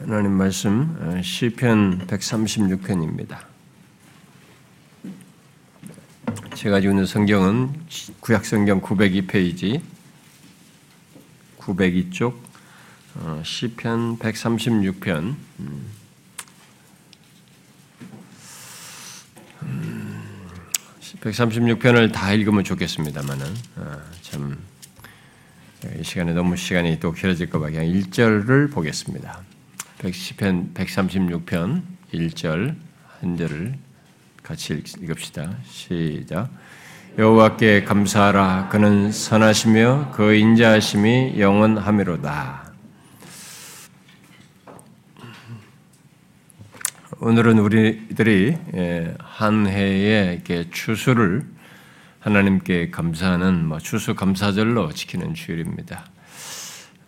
하나님 말씀 어, 시편 136편입니다. 제가 가지고 있는 성경은 구약 성경 902페이지 902쪽 어, 시편 136편 136편을 음, 다 읽으면 좋겠습니다만은 어, 참이 시간에 너무 시간이 또 길어질 것 같아 1절을 보겠습니다. 110편 136편 1절 한 절을 같이 읽읍시다. 시작. 여호와께 감사하라 그는 선하시며 그 인자하심이 영원하미로다. 오늘은 우리들이 예, 한 해의 추수를 하나님께 감사하는 뭐 추수 감사절로 지키는 주일입니다.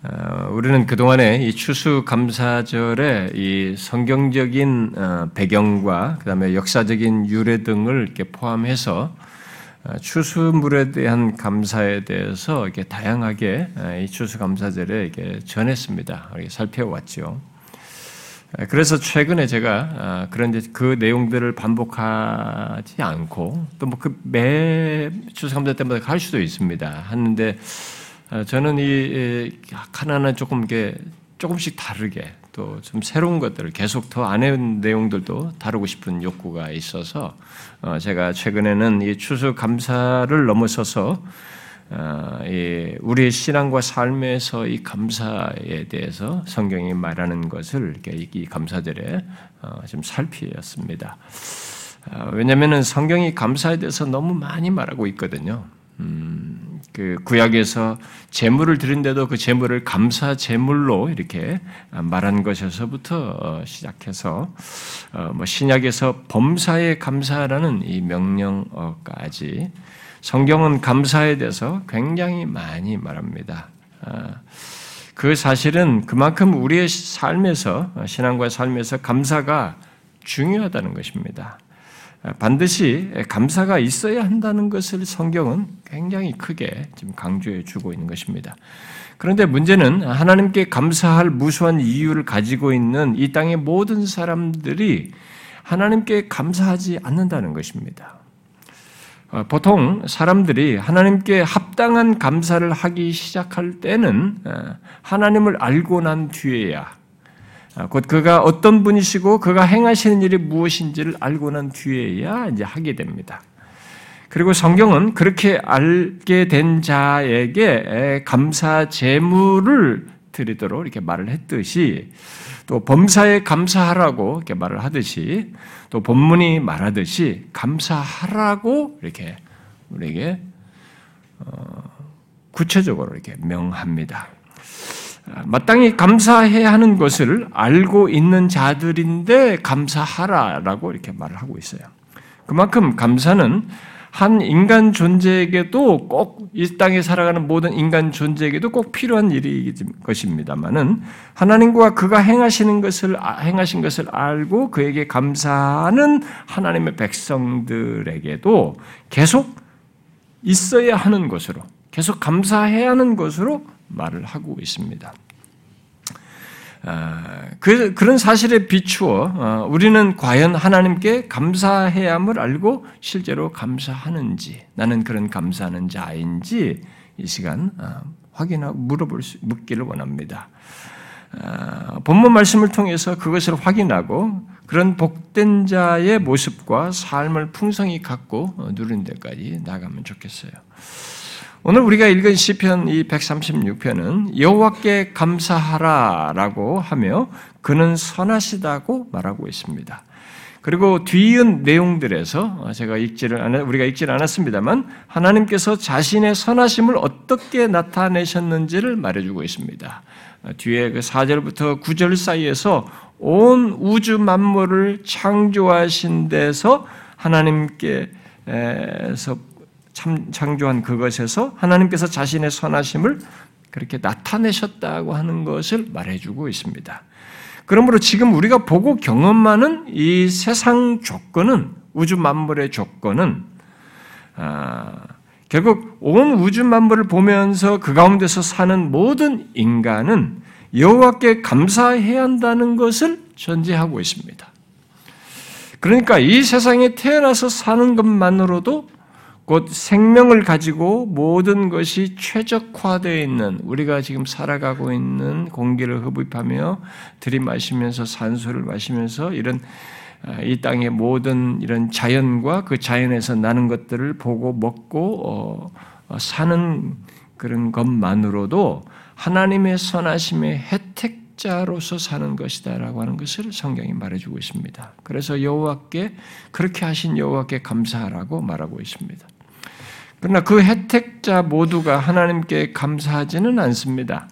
어, 우리는 그동안에 이 추수감사절의 이 성경적인 어, 배경과 그다음에 역사적인 유래 등을 이렇게 포함해서 어, 추수물에 대한 감사에 대해서 이렇게 다양하게 이 추수감사절에 이렇게 전했습니다. 이렇게 살펴왔죠. 그래서 최근에 제가 그런 그 내용들을 반복하지 않고 또 뭐 그 매 추수감사 때마다 할 수도 있습니다. 하는데 어, 저는 이 하나는 조금 게 조금씩 다르게 또 좀 새로운 것들을 계속 더 안 해온 내용들도 다루고 싶은 욕구가 있어서 어, 제가 최근에는 이 추수 감사를 넘어서서 어, 우리의 신앙과 삶에서 이 감사에 대해서 성경이 말하는 것을 이 감사절에 좀 살피었습니다. 왜냐하면 성경이 감사에 대해서 너무 많이 말하고 있거든요. 음, 그 구약에서 제물을 드린데도 그 제물을 감사 제물로 이렇게 말한 것에서부터 어, 시작해서 어, 뭐 신약에서 범사에 감사라는 이 명령어까지 성경은 감사에 대해서 굉장히 많이 말합니다. 아, 그 사실은 그만큼 우리의 삶에서 신앙과 삶에서 감사가 중요하다는 것입니다. 반드시 감사가 있어야 한다는 것을 성경은 굉장히 크게 지금 강조해 주고 있는 것입니다. 그런데 문제는 하나님께 감사할 무수한 이유를 가지고 있는 이 땅의 모든 사람들이 하나님께 감사하지 않는다는 것입니다. 어, 보통 사람들이 하나님께 합당한 감사를 하기 시작할 때는 어, 하나님을 알고 난 뒤에야 아, 곧 그가 어떤 분이시고 그가 행하시는 일이 무엇인지를 알고 난 뒤에야 이제 하게 됩니다. 그리고 성경은 그렇게 알게 된 자에게 감사 제물을 드리도록 이렇게 말을 했듯이 또 범사에 감사하라고 이렇게 말을 하듯이 또 본문이 말하듯이 감사하라고 이렇게 우리에게 어, 구체적으로 이렇게 명합니다. 마땅히 감사해야 하는 것을 알고 있는 자들인데 감사하라라고 이렇게 말을 하고 있어요. 그만큼 감사는 한 인간 존재에게도 꼭 이 땅에 살아가는 모든 인간 존재에게도 꼭 필요한 일이 것입니다만은 하나님과 그가 행하시는 것을 아, 행하신 것을 알고 그에게 감사하는 하나님의 백성들에게도 계속 있어야 하는 것으로 계속 감사해야 하는 것으로 말을 하고 있습니다. 아, 그, 그런 사실에 비추어 어, 우리는 과연 하나님께 감사해야 함을 알고 실제로 감사하는지, 나는 그런 감사하는 자인지 이 시간 어, 확인하고 물어볼 수, 묻기를 원합니다. 아, 본문 말씀을 통해서 그것을 확인하고 그런 복된 자의 모습과 삶을 풍성히 갖고 어, 누린 데까지 나가면 좋겠어요. 오늘 우리가 읽은 시편 이 136편은 여호와께 감사하라라고 하며 그는 선하시다고 말하고 있습니다. 그리고 뒤이은 내용들에서 제가 읽지를 않 우리가 읽지를 않았습니다만 하나님께서 자신의 선하심을 어떻게 나타내셨는지를 말해주고 있습니다. 뒤에 그 4절부터 9절 사이에서 온 우주 만물을 창조하신 데서 하나님께서 창조한 그것에서 하나님께서 자신의 선하심을 그렇게 나타내셨다고 하는 것을 말해주고 있습니다. 그러므로 지금 우리가 보고 경험하는 이 세상 조건은 우주 만물의 조건은 아, 결국 온 우주 만물을 보면서 그 가운데서 사는 모든 인간은 여호와께 감사해야 한다는 것을 전제하고 있습니다. 그러니까 이 세상에 태어나서 사는 것만으로도 곧 생명을 가지고 모든 것이 최적화되어 있는 우리가 지금 살아가고 있는 공기를 흡입하며 들이마시면서 산소를 마시면서 이런 아, 이 땅의 모든 이런 자연과 그 자연에서 나는 것들을 보고 먹고 어, 어, 사는 그런 것만으로도 하나님의 선하심의 혜택자로서 사는 것이다라고 하는 것을 성경이 말해주고 있습니다. 그래서 여호와께 그렇게 하신 여호와께 감사하라고 말하고 있습니다. 그러나 그 혜택자 모두가 하나님께 감사하지는 않습니다.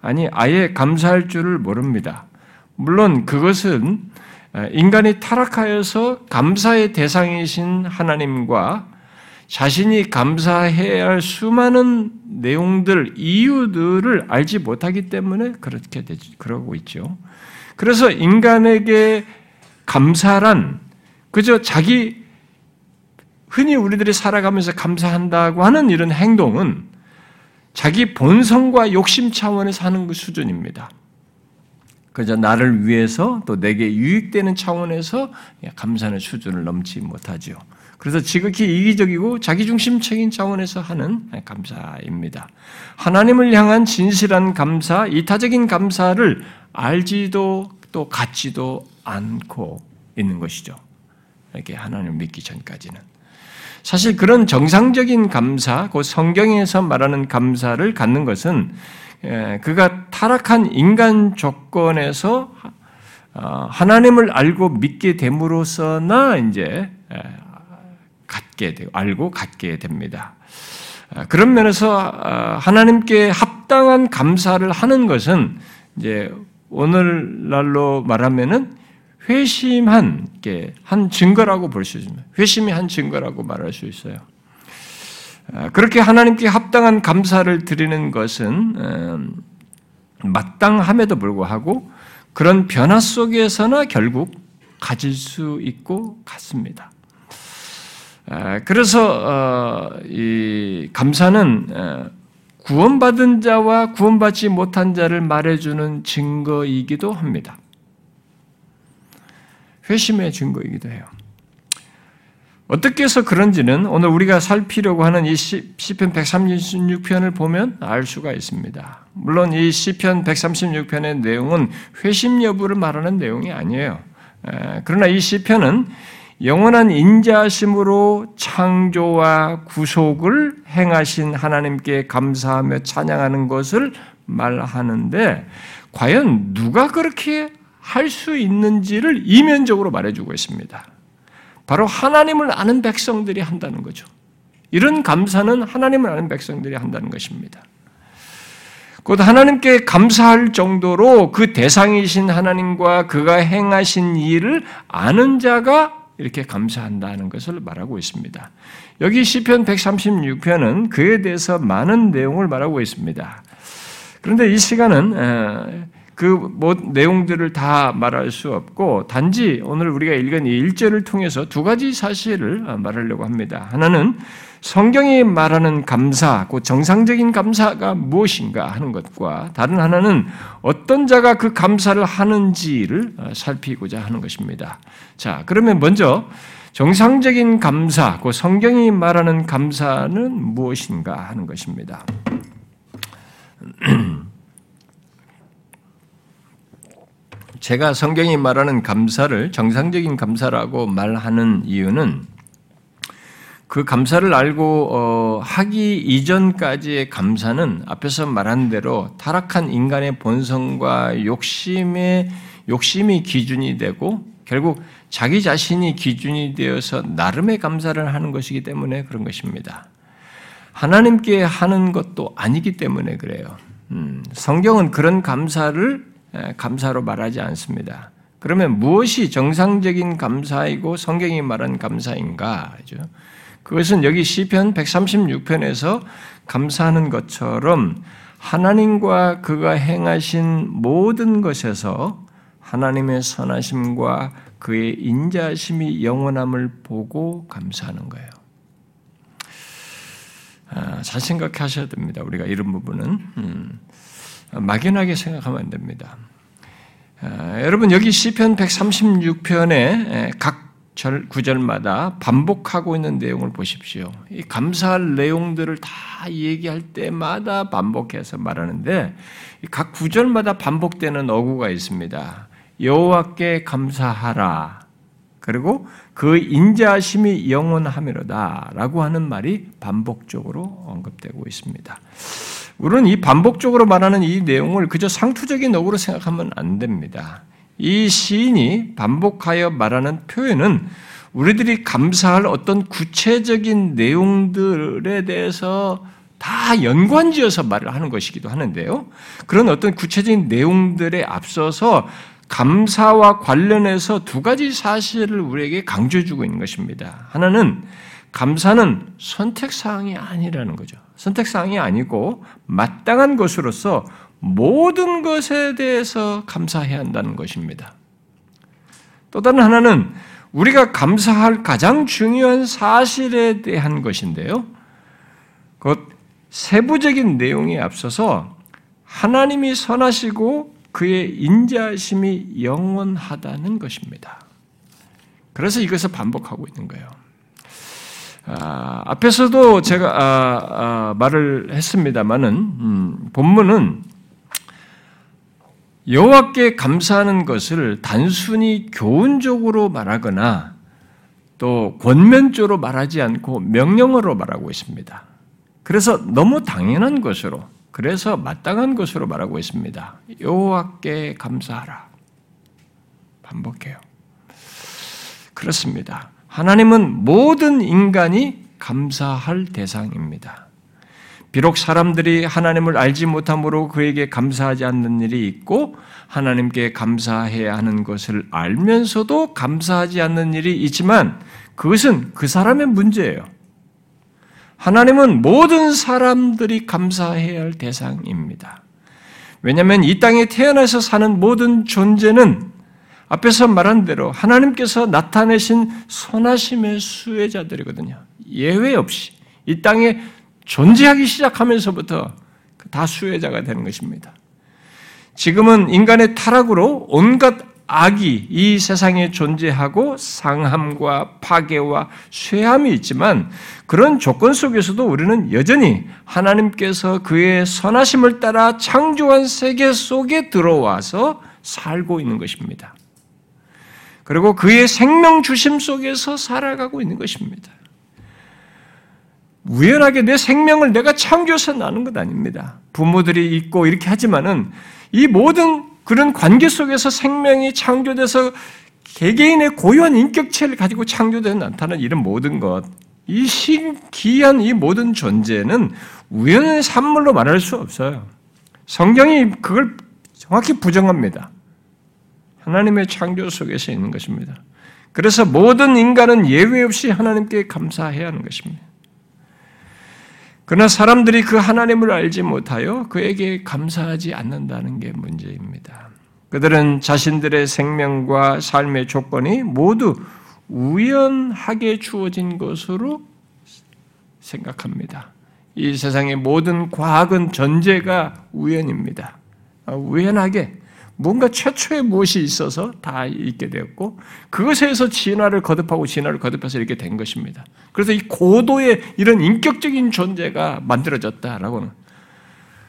아니 아예 감사할 줄을 모릅니다. 물론 그것은 인간이 타락하여서 감사의 대상이신 하나님과 자신이 감사해야 할 수많은 내용들, 이유들을 알지 못하기 때문에 그렇게 되지, 그러고 있죠. 그래서 인간에게 감사란 그저 자기 흔히 우리들이 살아가면서 감사한다고 하는 이런 행동은 자기 본성과 욕심 차원에서 하는 그 수준입니다. 그저 나를 위해서 또 내게 유익되는 차원에서 감사하는 수준을 넘지 못하죠. 그래서 지극히 이기적이고 자기중심적인 차원에서 하는 감사입니다. 하나님을 향한 진실한 감사, 이타적인 감사를 알지도 또 갖지도 않고 있는 것이죠. 이렇게 하나님을 믿기 전까지는. 사실 그런 정상적인 감사, 그 성경에서 말하는 감사를 갖는 것은 예, 그가 타락한 인간 조건에서 어, 하나님을 알고 믿게 됨으로써나 이제 예, 갖게 되고 알고 갖게 됩니다. 아, 그런 면에서 아, 하나님께 합당한 감사를 하는 것은 이제 오늘날로 말하면은 회심한 한 증거라고 볼 수 있습니다. 회심이 한 증거라고 말할 수 있어요. 아, 그렇게 하나님께 합당한 감사를 드리는 것은 음, 마땅함에도 불구하고 그런 변화 속에서나 결국 가질 수 있고 같습니다. 아, 그래서 어, 이 감사는 어, 구원받은 자와 구원받지 못한 자를 말해주는 증거이기도 합니다. 회심의 증거이기도 해요. 어떻게 해서 그런지는 오늘 우리가 살피려고 하는 이 시편 136편을 보면 알 수가 있습니다. 물론 이 시편 136편의 내용은 회심 여부를 말하는 내용이 아니에요. 그러나 이 시편은 영원한 인자심으로 창조와 구속을 행하신 하나님께 감사하며 찬양하는 것을 말하는데 과연 누가 그렇게 할 수 있는지를 이면적으로 말해주고 있습니다. 바로 하나님을 아는 백성들이 한다는 거죠. 이런 감사는 하나님을 아는 백성들이 한다는 것입니다. 곧 하나님께 감사할 정도로 그 대상이신 하나님과 그가 행하신 일을 아는 자가 이렇게 감사한다는 것을 말하고 있습니다. 여기 시편 136편은 그에 대해서 많은 내용을 말하고 있습니다. 그런데 이 시간은 그뭐 내용들을 다 말할 수 없고 단지 오늘 우리가 읽은 이 1절을 통해서 두 가지 사실을 말하려고 합니다. 하나는 성경이 말하는 감사, 그 정상적인 감사가 무엇인가 하는 것과 다른 하나는 어떤 자가 그 감사를 하는지를 살피고자 하는 것입니다. 자, 그러면 먼저 정상적인 감사, 그 성경이 말하는 감사는 무엇인가 하는 것입니다. 제가 성경이 말하는 감사를 정상적인 감사라고 말하는 이유는 그 감사를 알고 어, 하기 이전까지의 감사는 앞에서 말한 대로 타락한 인간의 본성과 욕심의 욕심이 기준이 되고 결국 자기 자신이 기준이 되어서 나름의 감사를 하는 것이기 때문에 그런 것입니다. 하나님께 하는 것도 아니기 때문에 그래요. 음, 성경은 그런 감사를 감사로 말하지 않습니다. 그러면 무엇이 정상적인 감사이고 성경이 말한 감사인가? 그것은 여기 시편 136편에서 감사하는 것처럼 하나님과 그가 행하신 모든 것에서 하나님의 선하심과 그의 인자심이 영원함을 보고 감사하는 거예요. 아, 잘 생각하셔야 됩니다. 우리가 이런 부분은. 음. 막연하게 생각하면 안 됩니다. 아, 여러분 여기 시편 136편에 각 절, 구절마다 반복하고 있는 내용을 보십시오. 이 감사할 내용들을 다 얘기할 때마다 반복해서 말하는데 각 구절마다 반복되는 어구가 있습니다. 여호와께 감사하라. 그리고 그 인자하심이 영원하미로다라고 하는 말이 반복적으로 언급되고 있습니다. 우리는 이 반복적으로 말하는 이 내용을 그저 상투적인 어구로 생각하면 안 됩니다. 이 시인이 반복하여 말하는 표현은 우리들이 감사할 어떤 구체적인 내용들에 대해서 다 연관지어서 말을 하는 것이기도 하는데요. 그런 어떤 구체적인 내용들에 앞서서 감사와 관련해서 두 가지 사실을 우리에게 강조해주고 있는 것입니다. 하나는 감사는 선택사항이 아니라는 거죠. 선택사항이 아니고 마땅한 것으로서 모든 것에 대해서 감사해야 한다는 것입니다. 또 다른 하나는 우리가 감사할 가장 중요한 사실에 대한 것인데요. 곧 세부적인 내용에 앞서서 하나님이 선하시고 그의 인자심이 영원하다는 것입니다. 그래서 이것을 반복하고 있는 거예요. 아, 앞에서도 제가 아, 아, 말을 했습니다만은 음, 본문은 여호와께 감사하는 것을 단순히 교훈적으로 말하거나 또 권면적으로 말하지 않고 명령어로 말하고 있습니다. 그래서 너무 당연한 것으로 그래서 마땅한 것으로 말하고 있습니다. 여호와께 감사하라. 반복해요. 그렇습니다. 하나님은 모든 인간이 감사할 대상입니다. 비록 사람들이 하나님을 알지 못함으로 그에게 감사하지 않는 일이 있고 하나님께 감사해야 하는 것을 알면서도 감사하지 않는 일이 있지만 그것은 그 사람의 문제예요. 하나님은 모든 사람들이 감사해야 할 대상입니다. 왜냐하면 이 땅에 태어나서 사는 모든 존재는 앞에서 말한 대로 하나님께서 나타내신 선하심의 수혜자들이거든요. 예외 없이 이 땅에 존재하기 시작하면서부터 다 수혜자가 되는 것입니다. 지금은 인간의 타락으로 온갖 악이 이 세상에 존재하고 상함과 파괴와 쇠함이 있지만 그런 조건 속에서도 우리는 여전히 하나님께서 그의 선하심을 따라 창조한 세계 속에 들어와서 살고 있는 것입니다. 그리고 그의 생명 주심 속에서 살아가고 있는 것입니다. 우연하게 내 생명을 내가 창조해서 나는 것 아닙니다. 부모들이 있고 이렇게 하지만은 이 모든 그런 관계 속에서 생명이 창조돼서 개개인의 고유한 인격체를 가지고 창조되어 나타나는 이런 모든 것, 이 신기한 이 모든 존재는 우연의 산물로 말할 수 없어요. 성경이 그걸 정확히 부정합니다. 하나님의 창조 속에서 있는 것입니다. 그래서 모든 인간은 예외 없이 하나님께 감사해야 하는 것입니다. 그러나 사람들이 그 하나님을 알지 못하여 그에게 감사하지 않는다는 게 문제입니다. 그들은 자신들의 생명과 삶의 조건이 모두 우연하게 주어진 것으로 생각합니다. 이 세상의 모든 과학은 전제가 우연입니다. 우연하게 뭔가 최초의 무엇이 있어서 다 있게 되었고 그것에서 진화를 거듭하고 진화를 거듭해서 이렇게 된 것입니다. 그래서 이 고도의 이런 인격적인 존재가 만들어졌다라고는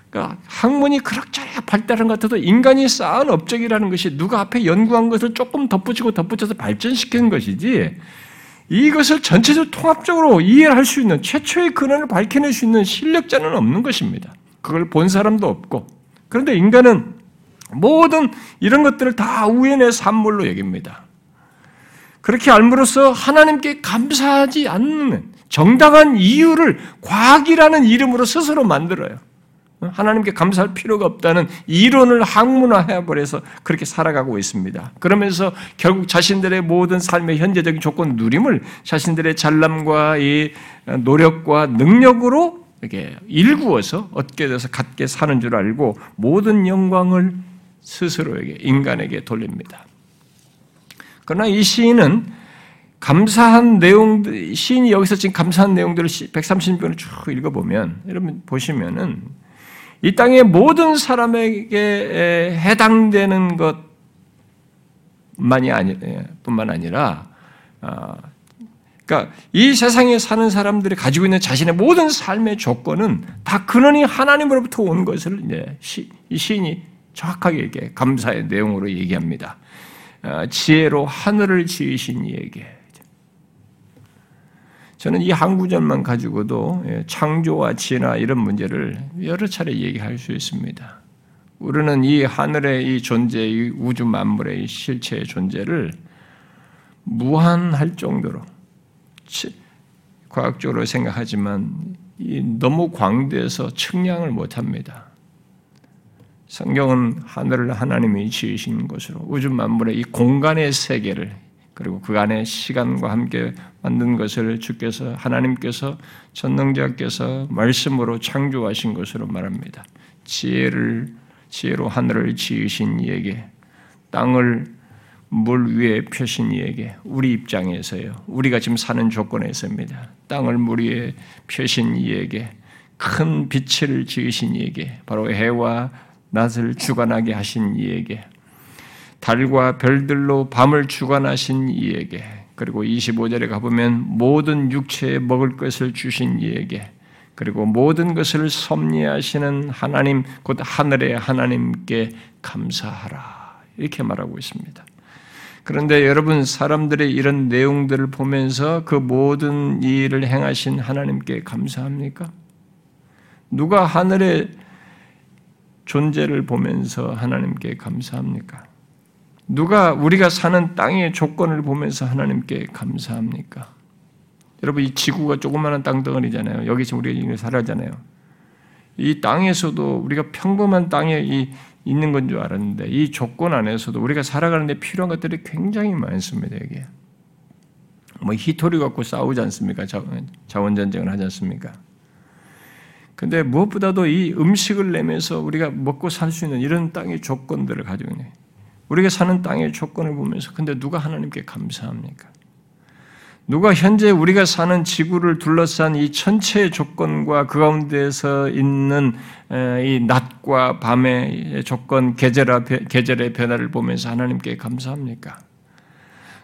그러니까 학문이 그럭저럭 발달한 것 같아도 인간이 쌓은 업적이라는 것이 누가 앞에 연구한 것을 조금 덧붙이고 덧붙여서 발전시키는 것이지 이것을 전체적으로 통합적으로 이해를 할수 있는 최초의 근원을 밝혀낼 수 있는 실력자는 없는 것입니다. 그걸 본 사람도 없고 그런데 인간은 모든 이런 것들을 다 우연의 산물로 여깁니다. 그렇게 알므로써 하나님께 감사하지 않는 정당한 이유를 과학이라는 이름으로 스스로 만들어요. 하나님께 감사할 필요가 없다는 이론을 학문화해 버려서 그렇게 살아가고 있습니다. 그러면서 결국 자신들의 모든 삶의 현재적인 조건 누림을 자신들의 잘남과 이 노력과 능력으로 이렇게 일구어서 얻게 돼서 갖게 사는 줄 알고 모든 영광을 스스로에게 인간에게 돌립니다. 그러나 이 시인은 감사한 내용들 시인이 여기서 지금 감사한 내용들을 130편을 쭉 읽어보면 여러분 보시면은 이 땅의 모든 사람에게 해당되는 것만이 아니 뿐만 아니라 아, 그러니까 이 세상에 사는 사람들이 가지고 있는 자신의 모든 삶의 조건은 다 근원이 하나님으로부터 온 것을 이제 시, 이 시인이 정확하게 감사의 내용으로 얘기합니다. 아, 지혜로 하늘을 지으신 이에게 저는 이 한 구절만 가지고도 예, 창조와 지혜나 이런 문제를 여러 차례 얘기할 수 있습니다. 우리는 이 하늘의 이 존재, 이 우주 만물의 이 실체의 존재를 무한할 정도로 과학적으로 생각하지만 너무 광대해서 측량을 못합니다. 성경은 하늘을 하나님이 지으신 것으로 우주 만물의 이 공간의 세계를 그리고 그 안에 시간과 함께 만든 것을 주께서 하나님께서 전능자께서 말씀으로 창조하신 것으로 말합니다. 지혜를 지혜로 하늘을 지으신 이에게 땅을 물 위에 펴신 이에게 우리 입장에서요. 우리가 지금 사는 조건에서입니다. 땅을 물 위에 펴신 이에게 큰 빛을 지으신 이에게 바로 해와 낮을 주관하게 하신 이에게 달과 별들로 밤을 주관하신 이에게 그리고 25절에 가보면 모든 육체에 먹을 것을 주신 이에게 그리고 모든 것을 섭리하시는 하나님 곧 하늘의 하나님께 감사하라 이렇게 말하고 있습니다. 그런데 여러분 사람들의 이런 내용들을 보면서 그 모든 일을 행하신 하나님께 감사합니까? 누가 하늘의 존재를 보면서 하나님께 감사합니까? 누가 우리가 사는 땅의 조건을 보면서 하나님께 감사합니까? 여러분 이 지구가 조그마한 땅덩어리잖아요. 여기 지금 우리가 살아잖아요. 이 땅에서도 우리가 평범한 땅에 이 있는 건 줄 알았는데 이 조건 안에서도 우리가 살아가는데 필요한 것들이 굉장히 많습니다. 여기 뭐 히토리 갖고 싸우지 않습니까? 자원 전쟁을 하지 않습니까? 근데 무엇보다도 이 음식을 내면서 우리가 먹고 살 수 있는 이런 땅의 조건들을 가지고 있네. 우리가 사는 땅의 조건을 보면서 근데 누가 하나님께 감사합니까? 누가 현재 우리가 사는 지구를 둘러싼 이 전체의 조건과 그 가운데서 있는 이 낮과 밤의 조건, 계절의 변화를 보면서 하나님께 감사합니까?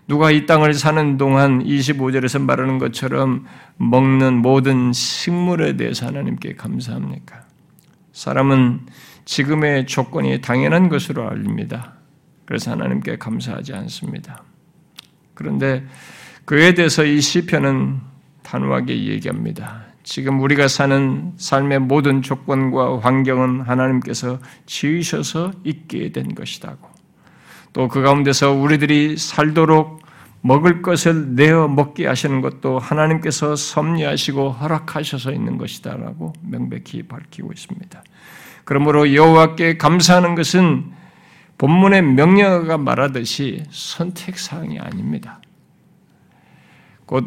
누가 이 땅을 사는 동안 25절에서 말하는 것처럼 먹는 모든 식물에 대해서 하나님께 감사합니까? 사람은 지금의 조건이 당연한 것으로 알립니다. 그래서 하나님께 감사하지 않습니다. 그런데 그에 대해서 이 시편은 단호하게 얘기합니다. 지금 우리가 사는 삶의 모든 조건과 환경은 하나님께서 지으셔서 있게 된 것이다고. 또 그 가운데서 우리들이 살도록 먹을 것을 내어 먹게 하시는 것도 하나님께서 섭리하시고 허락하셔서 있는 것이다라고 명백히 밝히고 있습니다. 그러므로 여호와께 감사하는 것은 본문의 명령어가 말하듯이 선택 사항이 아닙니다. 곧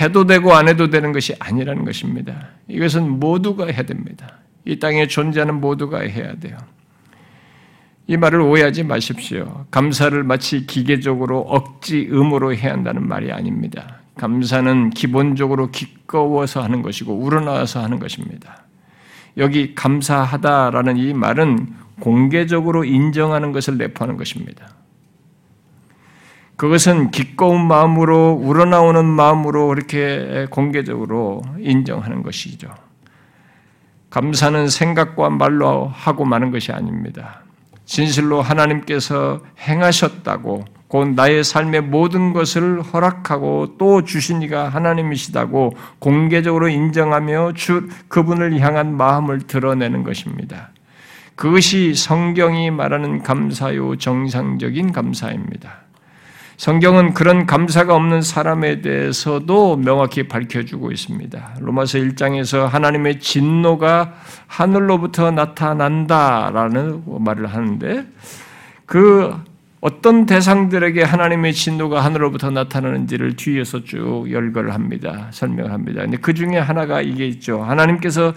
해도 되고 안 해도 되는 것이 아니라는 것입니다. 이것은 모두가 해야 됩니다. 이 땅에 존재하는 모두가 해야 돼요. 이 말을 오해하지 마십시오. 감사를 마치 기계적으로 억지 의무로 해야 한다는 말이 아닙니다. 감사는 기본적으로 기꺼워서 하는 것이고 우러나와서 하는 것입니다. 여기 감사하다라는 이 말은 공개적으로 인정하는 것을 내포하는 것입니다. 그것은 기꺼운 마음으로 우러나오는 마음으로 이렇게 공개적으로 인정하는 것이죠. 감사는 생각과 말로 하고 마는 것이 아닙니다. 진실로 하나님께서 행하셨다고 곧 나의 삶의 모든 것을 허락하고 또 주신 이가 하나님이시다고 공개적으로 인정하며 주, 그분을 향한 마음을 드러내는 것입니다. 그것이 성경이 말하는 감사요 정상적인 감사입니다. 성경은 그런 감사가 없는 사람에 대해서도 명확히 밝혀주고 있습니다. 로마서 1장에서 하나님의 진노가 하늘로부터 나타난다라는 말을 하는데 그 어떤 대상들에게 하나님의 진노가 하늘로부터 나타나는지를 뒤에서 쭉 열거를 합니다. 설명합니다. 근데 그 중에 하나가 이게 있죠. 하나님께서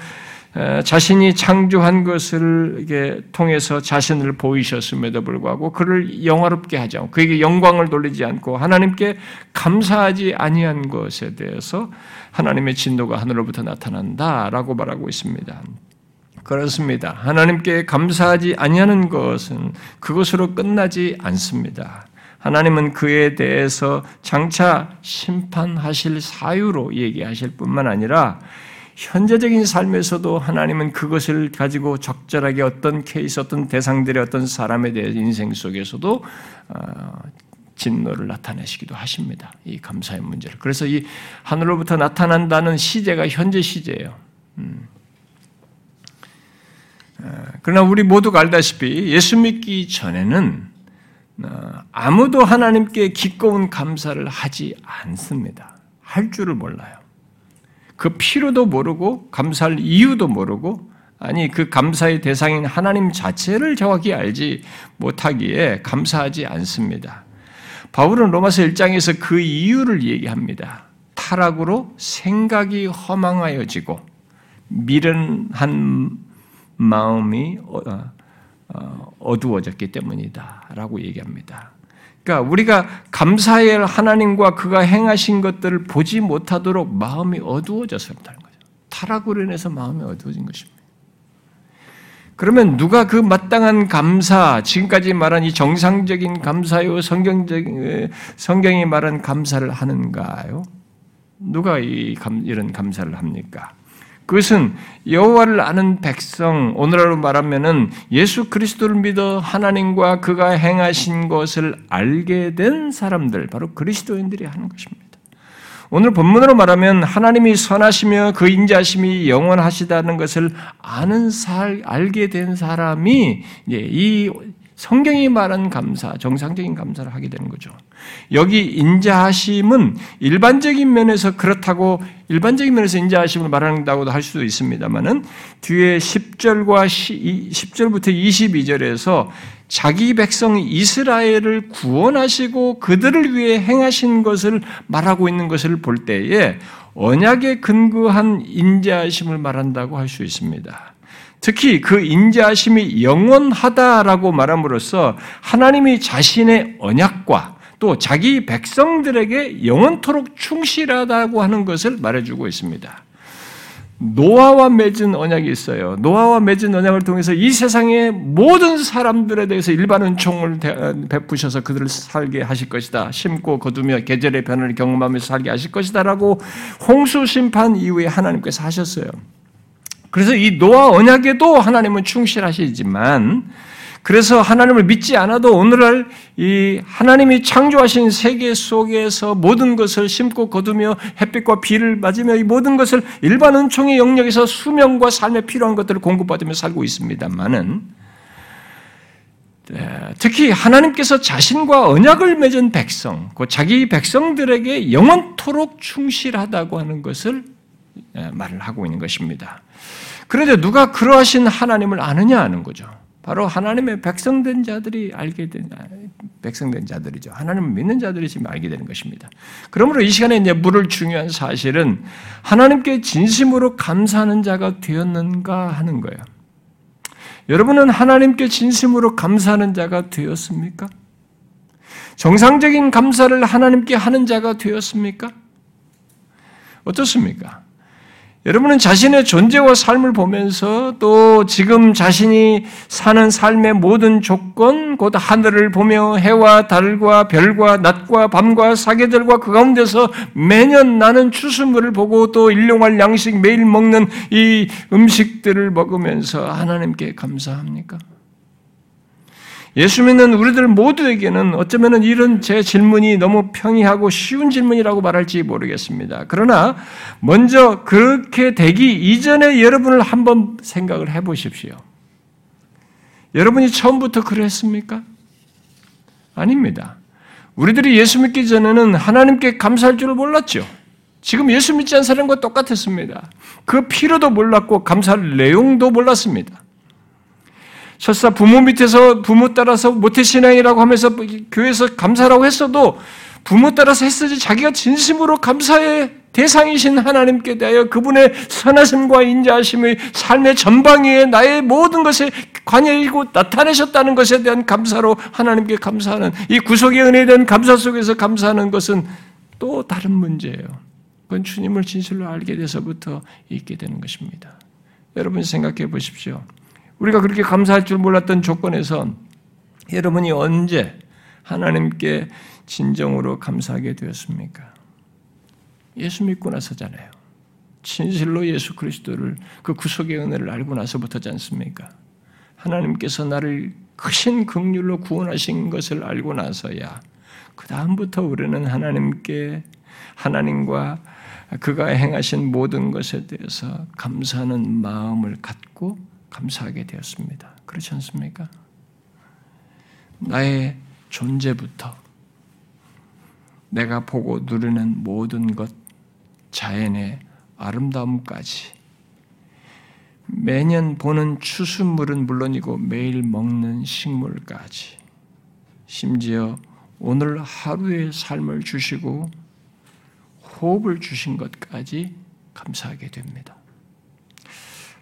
자신이 창조한 것을 통해서 자신을 보이셨음에도 불구하고 그를 영화롭게 하지 않고 그에게 영광을 돌리지 않고 하나님께 감사하지 아니한 것에 대해서 하나님의 진노가 하늘로부터 나타난다라고 말하고 있습니다. 그렇습니다. 하나님께 감사하지 아니하는 것은 그것으로 끝나지 않습니다. 하나님은 그에 대해서 장차 심판하실 사유로 얘기하실 뿐만 아니라 현재적인 삶에서도 하나님은 그것을 가지고 적절하게 어떤 케이스, 어떤 대상들의 어떤 사람에 대해 인생 속에서도 어, 진노를 나타내시기도 하십니다. 이 감사의 문제를. 그래서 이 하늘로부터 나타난다는 시제가 현재 시제예요. 음. 어, 그러나 우리 모두가 알다시피 예수 믿기 전에는 어, 아무도 하나님께 기꺼운 감사를 하지 않습니다. 할 줄을 몰라요. 그 필요도 모르고 감사할 이유도 모르고 아니 그 감사의 대상인 하나님 자체를 정확히 알지 못하기에 감사하지 않습니다. 바울은 로마서 1장에서 그 이유를 얘기합니다. 타락으로 생각이 허망하여지고 미련한 마음이 어, 어, 어두워졌기 때문이다라고 얘기합니다. 그러니까 우리가 감사해야 할 하나님과 그가 행하신 것들을 보지 못하도록 마음이 어두워져서 그렇다는 거죠. 타락으로 인해서 마음이 어두워진 것입니다. 그러면 누가 그 마땅한 감사, 지금까지 말한 이 정상적인 감사요, 성경적 성경이 말한 감사를 하는가요? 누가 이 감, 이런 감사를 합니까? 그것은 여호와를 아는 백성, 오늘날로 말하면은 예수 그리스도를 믿어 하나님과 그가 행하신 것을 알게 된 사람들, 바로 그리스도인들이 하는 것입니다. 오늘 본문으로 말하면 하나님이 선하시며 그 인자심이 영원하시다는 것을 아는 살, 알게 된 사람이 이 성경이 말한 감사, 정상적인 감사를 하게 되는 거죠. 여기 인자하심은 일반적인 면에서 그렇다고 일반적인 면에서 인자하심을 말한다고도 할 수도 있습니다만은 뒤에 10절과 10절부터 22절에서 자기 백성 이스라엘을 구원하시고 그들을 위해 행하신 것을 말하고 있는 것을 볼 때에 언약에 근거한 인자하심을 말한다고 할 수 있습니다. 특히 그 인자하심이 영원하다라고 말함으로써 하나님이 자신의 언약과 또 자기 백성들에게 영원토록 충실하다고 하는 것을 말해주고 있습니다. 노아와 맺은 언약이 있어요. 노아와 맺은 언약을 통해서 이 세상의 모든 사람들에 대해서 일반 은총을 베푸셔서 그들을 살게 하실 것이다. 심고 거두며 계절의 변화를 경험하면서 살게 하실 것이다라고 홍수 심판 이후에 하나님께서 하셨어요. 그래서 이 노아 언약에도 하나님은 충실하시지만 그래서 하나님을 믿지 않아도 오늘날 이 하나님이 창조하신 세계 속에서 모든 것을 심고 거두며 햇빛과 비를 맞으며 이 모든 것을 일반 은총의 영역에서 수명과 삶에 필요한 것들을 공급받으며 살고 있습니다만은 네, 특히 하나님께서 자신과 언약을 맺은 백성, 그 자기 백성들에게 영원토록 충실하다고 하는 것을 예, 말을 하고 있는 것입니다. 그런데 누가 그러하신 하나님을 아느냐 하는 거죠. 바로 하나님의 백성된 자들이 알게 된 백성된 자들이죠. 하나님을 믿는 자들이 지금 알게 되는 것입니다. 그러므로 이 시간에 이제 물을 중요한 사실은 하나님께 진심으로 감사하는 자가 되었는가 하는 거예요. 여러분은 하나님께 진심으로 감사하는 자가 되었습니까? 정상적인 감사를 하나님께 하는 자가 되었습니까? 어떻습니까? 여러분은 자신의 존재와 삶을 보면서 또 지금 자신이 사는 삶의 모든 조건, 곧 하늘을 보며 해와 달과 별과 낮과 밤과 사계절과 그 가운데서 매년 나는 추수물을 보고 또 일용할 양식 매일 먹는 이 음식들을 먹으면서 하나님께 감사합니까? 예수 믿는 우리들 모두에게는 어쩌면 이런 제 질문이 너무 평이하고 쉬운 질문이라고 말할지 모르겠습니다. 그러나 먼저 그렇게 되기 이전에 여러분을 한번 생각을 해 보십시오. 여러분이 처음부터 그랬습니까? 아닙니다. 우리들이 예수 믿기 전에는 하나님께 감사할 줄을 몰랐죠. 지금 예수 믿지 않은 사람과 똑같았습니다. 그 필요도 몰랐고 감사할 내용도 몰랐습니다. 설사 부모 밑에서 부모 따라서 모태신앙이라고 하면서 교회에서 감사라고 했어도 부모 따라서 했으지 자기가 진심으로 감사의 대상이신 하나님께 대하여 그분의 선하심과 인자하심의 삶의 전방위에 나의 모든 것에 관여이고 나타내셨다는 것에 대한 감사로 하나님께 감사하는 이 구속의 은혜에 대한 감사 속에서 감사하는 것은 또 다른 문제예요. 그건 주님을 진실로 알게 돼서부터 있게 되는 것입니다. 여러분 생각해 보십시오. 우리가 그렇게 감사할 줄 몰랐던 조건에서 여러분이 언제 하나님께 진정으로 감사하게 되었습니까? 예수 믿고 나서잖아요. 진실로 예수 그리스도를 그 구속의 은혜를 알고 나서부터지 않습니까? 하나님께서 나를 크신 긍휼로 구원하신 것을 알고 나서야 그 다음부터 우리는 하나님께 하나님과 그가 행하신 모든 것에 대해서 감사하는 마음을 갖고 감사하게 되었습니다. 그렇지 않습니까? 나의 존재부터 내가 보고 누리는 모든 것, 자연의 아름다움까지 매년 보는 추수물은 물론이고 매일 먹는 식물까지 심지어 오늘 하루의 삶을 주시고 호흡을 주신 것까지 감사하게 됩니다.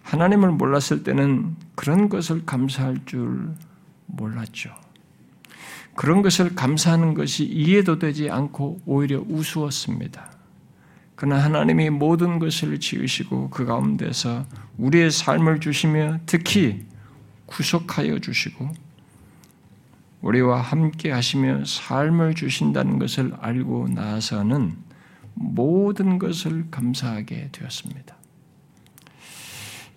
하나님을 몰랐을 때는 그런 것을 감사할 줄 몰랐죠. 그런 것을 감사하는 것이 이해도 되지 않고 오히려 우스웠습니다. 그러나 하나님이 모든 것을 지으시고 그 가운데서 우리의 삶을 주시며 특히 구속하여 주시고 우리와 함께 하시며 삶을 주신다는 것을 알고 나서는 모든 것을 감사하게 되었습니다.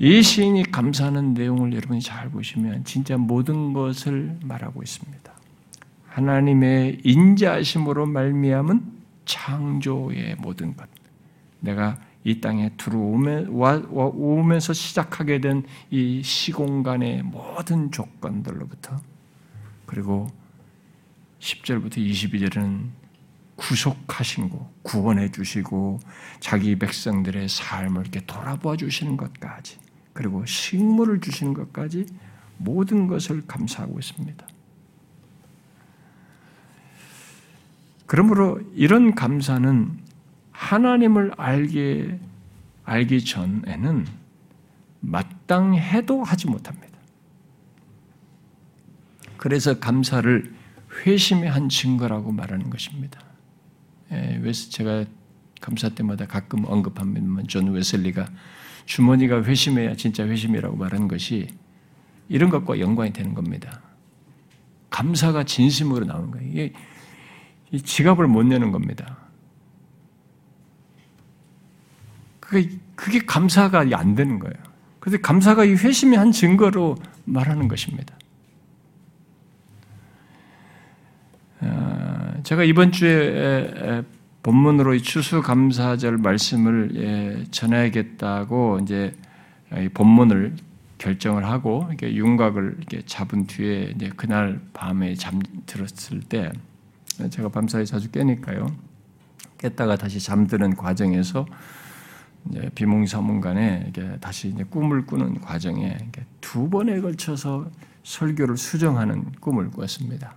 이 시인이 감사하는 내용을 여러분이 잘 보시면 진짜 모든 것을 말하고 있습니다. 하나님의 인자하심으로 말미암은 창조의 모든 것. 내가 이 땅에 들어오면서 시작하게 된 이 시공간의 모든 조건들로부터 그리고 10절부터 22절은 구속하신 거, 구원해 주시고 자기 백성들의 삶을 이렇게 돌아보아 주시는 것까지 그리고 식물을 주시는 것까지 모든 것을 감사하고 있습니다. 그러므로 이런 감사는 하나님을 알게 알기 전에는 마땅해도 하지 못합니다. 그래서 감사를 회심의 한 증거라고 말하는 것입니다. 예, 제가 감사 때마다 가끔 언급합니다만 존 웨슬리가 주머니가 회심해야 진짜 회심이라고 말하는 것이 이런 것과 연관이 되는 겁니다. 감사가 진심으로 나오는 거예요. 이게 지갑을 못 내는 겁니다. 그게, 그게 감사가 안 되는 거예요. 그래서 감사가 이 회심의 한 증거로 말하는 것입니다. 아, 제가 이번 주에 본문으로 추수감사절 말씀을 예, 전해야겠다고 이제 본문을 결정을 하고 이렇게 윤곽을 이렇게 잡은 뒤에 이제 그날 밤에 잠들었을 때 제가 밤사이 자주 깨니까요. 깼다가 다시 잠드는 과정에서 이제 비몽사몽간에 이게 다시 이제 꿈을 꾸는 과정에 두 번에 걸쳐서 설교를 수정하는 꿈을 꿨습니다.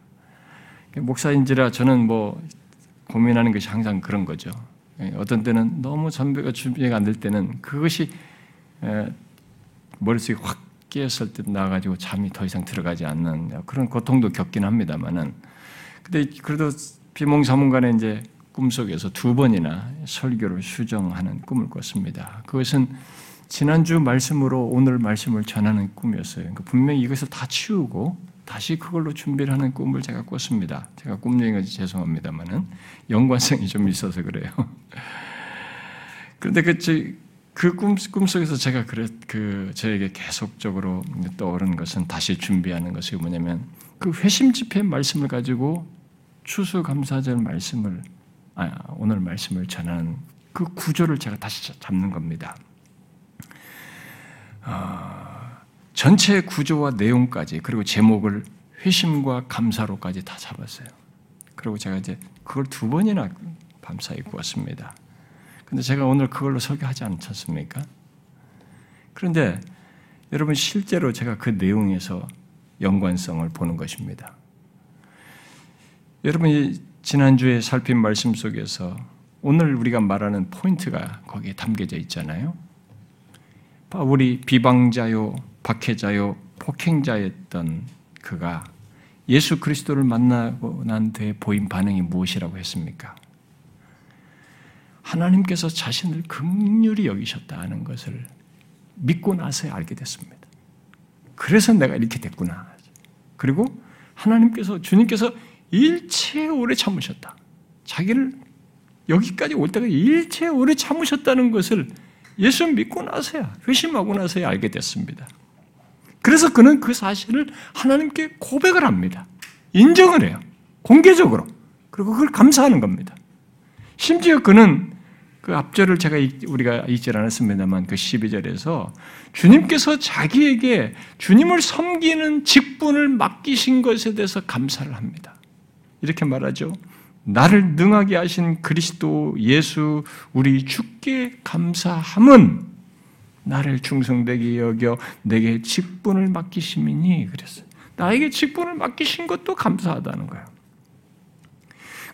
목사인지라 저는 뭐 고민하는 것이 항상 그런 거죠. 예, 어떤 때는 너무 전배가 준비가 안 될 때는 그것이 머릿속에 확 깨었을 때 나가지고 잠이 더 이상 들어가지 않는 그런 고통도 겪긴 합니다만은 근데 그래도 비몽사몽간에 이제 꿈속에서 두 번이나 설교를 수정하는 꿈을 꿨습니다. 그것은 지난주 말씀으로 오늘 말씀을 전하는 꿈이었어요. 그러니까 분명히 이것을 다 치우고 다시 그걸로 준비를 하는 꿈을 제가 꿨습니다. 제가 꿈 얘기가 죄송합니다만은 연관성이 좀 있어서 그래요. 그런데 그, 그 꿈, 꿈속에서 제가 그래, 그, 저에게 계속적으로 떠오른 것은 다시 준비하는 것이 뭐냐면 그 회심 집회 말씀을 가지고 추수감사절 말씀을 아, 오늘 말씀을 전하는 그 구조를 제가 다시 잡는 겁니다. 어, 전체 구조와 내용까지 그리고 제목을 회심과 감사로까지 다 잡았어요. 그리고 제가 이제 그걸 두 번이나 밤사이 구웠습니다. 근데 제가 오늘 그걸로 설교하지 않았습니까? 그런데 여러분 실제로 제가 그 내용에서 연관성을 보는 것입니다. 여러분이 지난주에 살핀 말씀 속에서 오늘 우리가 말하는 포인트가 거기에 담겨져 있잖아요. 바울이 비방자요, 박해자요, 폭행자였던 그가 예수 그리스도를 만나고 난 뒤에 보인 반응이 무엇이라고 했습니까? 하나님께서 자신을 극률히 여기셨다는 것을 믿고 나서야 알게 됐습니다. 그래서 내가 이렇게 됐구나. 그리고 하나님께서 주님께서 일체 오래 참으셨다. 자기를 여기까지 올 때가 일체 오래 참으셨다는 것을 예수 믿고 나서야 회심하고 나서야 알게 됐습니다. 그래서 그는 그 사실을 하나님께 고백을 합니다. 인정을 해요. 공개적으로. 그리고 그걸 감사하는 겁니다. 심지어 그는 그 앞절을 제가 우리가 읽지 않았습니다만 그 12절에서 주님께서 자기에게 주님을 섬기는 직분을 맡기신 것에 대해서 감사를 합니다. 이렇게 말하죠. 나를 능하게 하신 그리스도 예수 우리 주께 감사함은 나를 충성되게 여겨 내게 직분을 맡기심이니 그랬어요. 나에게 직분을 맡기신 것도 감사하다는 거예요.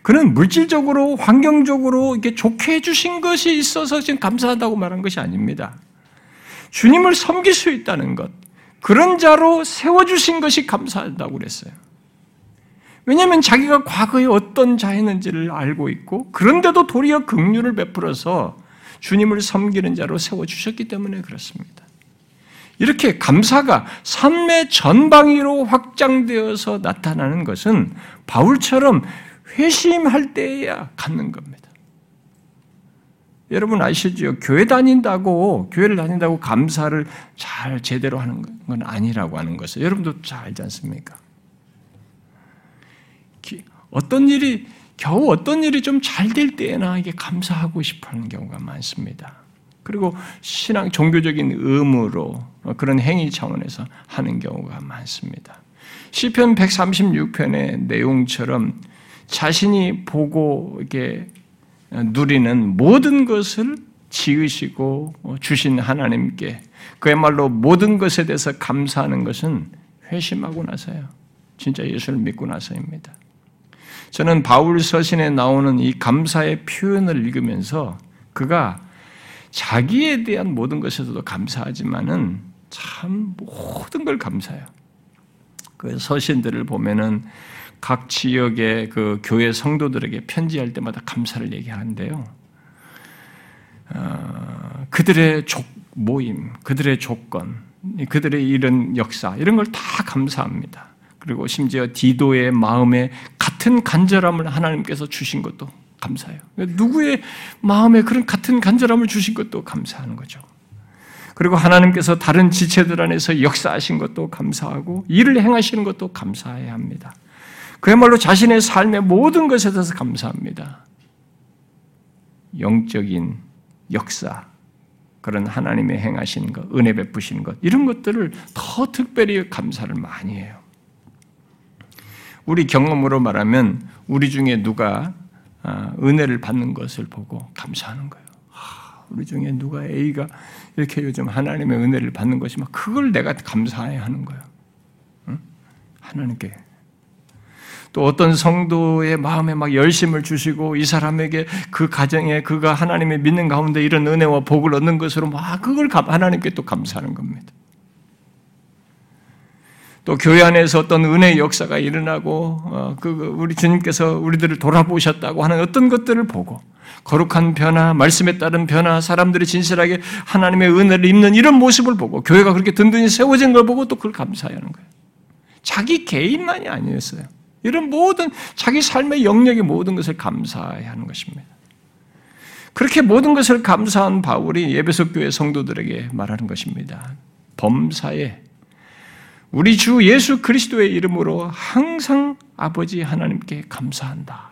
그는 물질적으로 환경적으로 이렇게 좋게 해주신 것이 있어서 지금 감사하다고 말한 것이 아닙니다. 주님을 섬길 수 있다는 것, 그런 자로 세워주신 것이 감사하다고 그랬어요. 왜냐하면 자기가 과거에 어떤 자였는지를 알고 있고, 그런데도 도리어 긍휼을 베풀어서 주님을 섬기는 자로 세워 주셨기 때문에 그렇습니다. 이렇게 감사가 삶의 전방위로 확장되어서 나타나는 것은 바울처럼 회심할 때에야 갖는 겁니다. 여러분 아시죠? 교회 다닌다고, 교회를 다닌다고 감사를 잘 제대로 하는 건 아니라고 하는 것을 여러분도 잘 알지 않습니까? 어떤 일이, 겨우 어떤 일이 좀 잘 될 때에나 이게 감사하고 싶어 하는 경우가 많습니다. 그리고 신앙, 종교적인 의무로 그런 행위 차원에서 하는 경우가 많습니다. 시편 136편의 내용처럼 자신이 보고 이렇게 누리는 모든 것을 지으시고 주신 하나님께 그야말로 모든 것에 대해서 감사하는 것은 회심하고 나서요. 진짜 예수를 믿고 나서입니다. 저는 바울 서신에 나오는 이 감사의 표현을 읽으면서 그가 자기에 대한 모든 것에서도 감사하지만은 참 모든 걸 감사해요. 그 서신들을 보면은 각 지역의 그 교회 성도들에게 편지할 때마다 감사를 얘기하는데요. 어, 그들의 족, 모임, 그들의 조건, 그들의 이런 역사, 이런 걸 다 감사합니다. 그리고 심지어 디도의 마음에 같은 간절함을 하나님께서 주신 것도 감사해요. 누구의 마음에 그런 같은 간절함을 주신 것도 감사하는 거죠. 그리고 하나님께서 다른 지체들 안에서 역사하신 것도 감사하고 일을 행하시는 것도 감사해야 합니다. 그야말로 자신의 삶의 모든 것에 대해서 감사합니다. 영적인 역사, 그런 하나님의 행하시는 것, 은혜 베푸시는 것, 이런 것들을 더 특별히 감사를 많이 해요. 우리 경험으로 말하면 우리 중에 누가 아, 은혜를 받는 것을 보고 감사하는 거예요. 우리 중에 누가 A가 이렇게 요즘 하나님의 은혜를 받는 것이 막 그걸 내가 감사해야 하는 거예요. 하나님께 또 어떤 성도의 마음에 막 열심을 주시고 이 사람에게 그 가정에 그가 하나님의 믿는 가운데 이런 은혜와 복을 얻는 것으로 막 그걸 하나님께 또 감사하는 겁니다. 또 교회 안에서 어떤 은혜의 역사가 일어나고 어, 그 우리 주님께서 우리들을 돌아보셨다고 하는 어떤 것들을 보고 거룩한 변화, 말씀에 따른 변화, 사람들이 진실하게 하나님의 은혜를 입는 이런 모습을 보고 교회가 그렇게 든든히 세워진 걸 보고 또 그걸 감사하는 거예요. 자기 개인만이 아니었어요. 이런 모든 자기 삶의 영역의 모든 것을 감사해야 하는 것입니다. 그렇게 모든 것을 감사한 바울이 예배석 교회 성도들에게 말하는 것입니다. 범사에 우리 주 예수 그리스도의 이름으로 항상 아버지 하나님께 감사한다.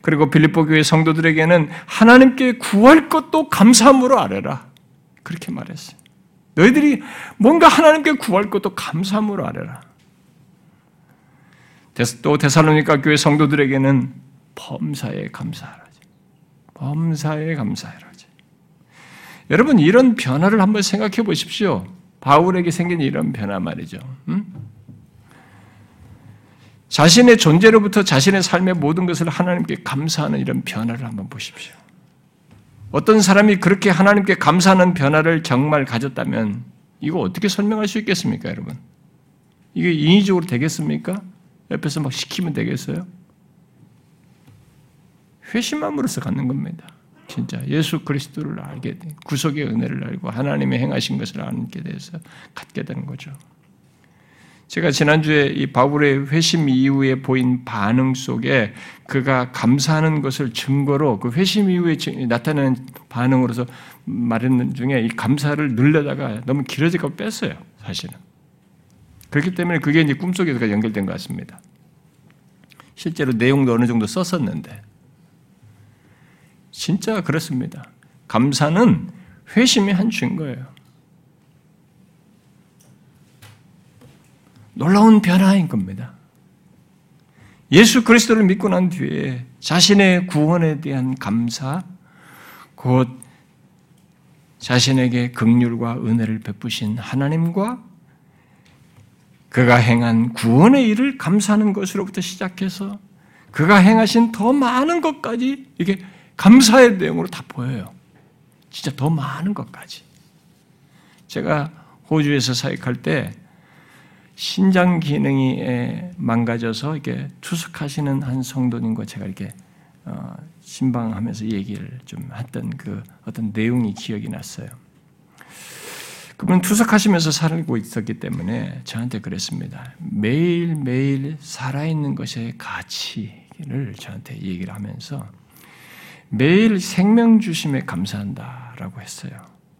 그리고 빌립보 교회 성도들에게는 하나님께 구할 것도 감사함으로 아뢰라. 그렇게 말했어요. 너희들이 뭔가 하나님께 구할 것도 감사함으로 아뢰라. 또 데살로니가 교회 성도들에게는 범사에 감사하라지. 범사에 감사하라지. 여러분 이런 변화를 한번 생각해 보십시오. 바울에게 생긴 이런 변화 말이죠. 음? 자신의 존재로부터 자신의 삶의 모든 것을 하나님께 감사하는 이런 변화를 한번 보십시오. 어떤 사람이 그렇게 하나님께 감사하는 변화를 정말 가졌다면 이거 어떻게 설명할 수 있겠습니까, 여러분? 이게 인위적으로 되겠습니까? 옆에서 막 시키면 되겠어요? 회심함으로써 갖는 겁니다. 진짜 예수 그리스도를 알게 돼. 구속의 은혜를 알고 하나님의 행하신 것을 알게 돼서 갖게 되는 거죠. 제가 지난주에 이 바울의 회심 이후에 보인 반응 속에 그가 감사하는 것을 증거로 그 회심 이후에 나타나는 반응으로서 말했는 중에 이 감사를 늘려다가 너무 길어지고 뺐어요, 사실은. 그렇기 때문에 그게 이제 꿈속에서 연결된 것 같습니다. 실제로 내용도 어느 정도 썼었는데. 진짜 그렇습니다. 감사는 회심의 한 증거예요. 놀라운 변화인 겁니다. 예수 그리스도를 믿고 난 뒤에 자신의 구원에 대한 감사, 곧 자신에게 극률과 은혜를 베푸신 하나님과 그가 행한 구원의 일을 감사하는 것으로부터 시작해서 그가 행하신 더 많은 것까지 이게 감사의 내용으로 다 보여요. 진짜 더 많은 것까지. 제가 호주에서 사역할 때 신장 기능이 망가져서 이렇게 투숙하시는 한 성도님과 제가 이렇게 어, 신방하면서 얘기를 좀 했던 그 어떤 내용이 기억이 났어요. 그분 투석하시면서 살고 있었기 때문에 저한테 그랬습니다. 매일매일 살아있는 것의 가치를 저한테 얘기를 하면서 매일 생명 주심에 감사한다라고 했어요.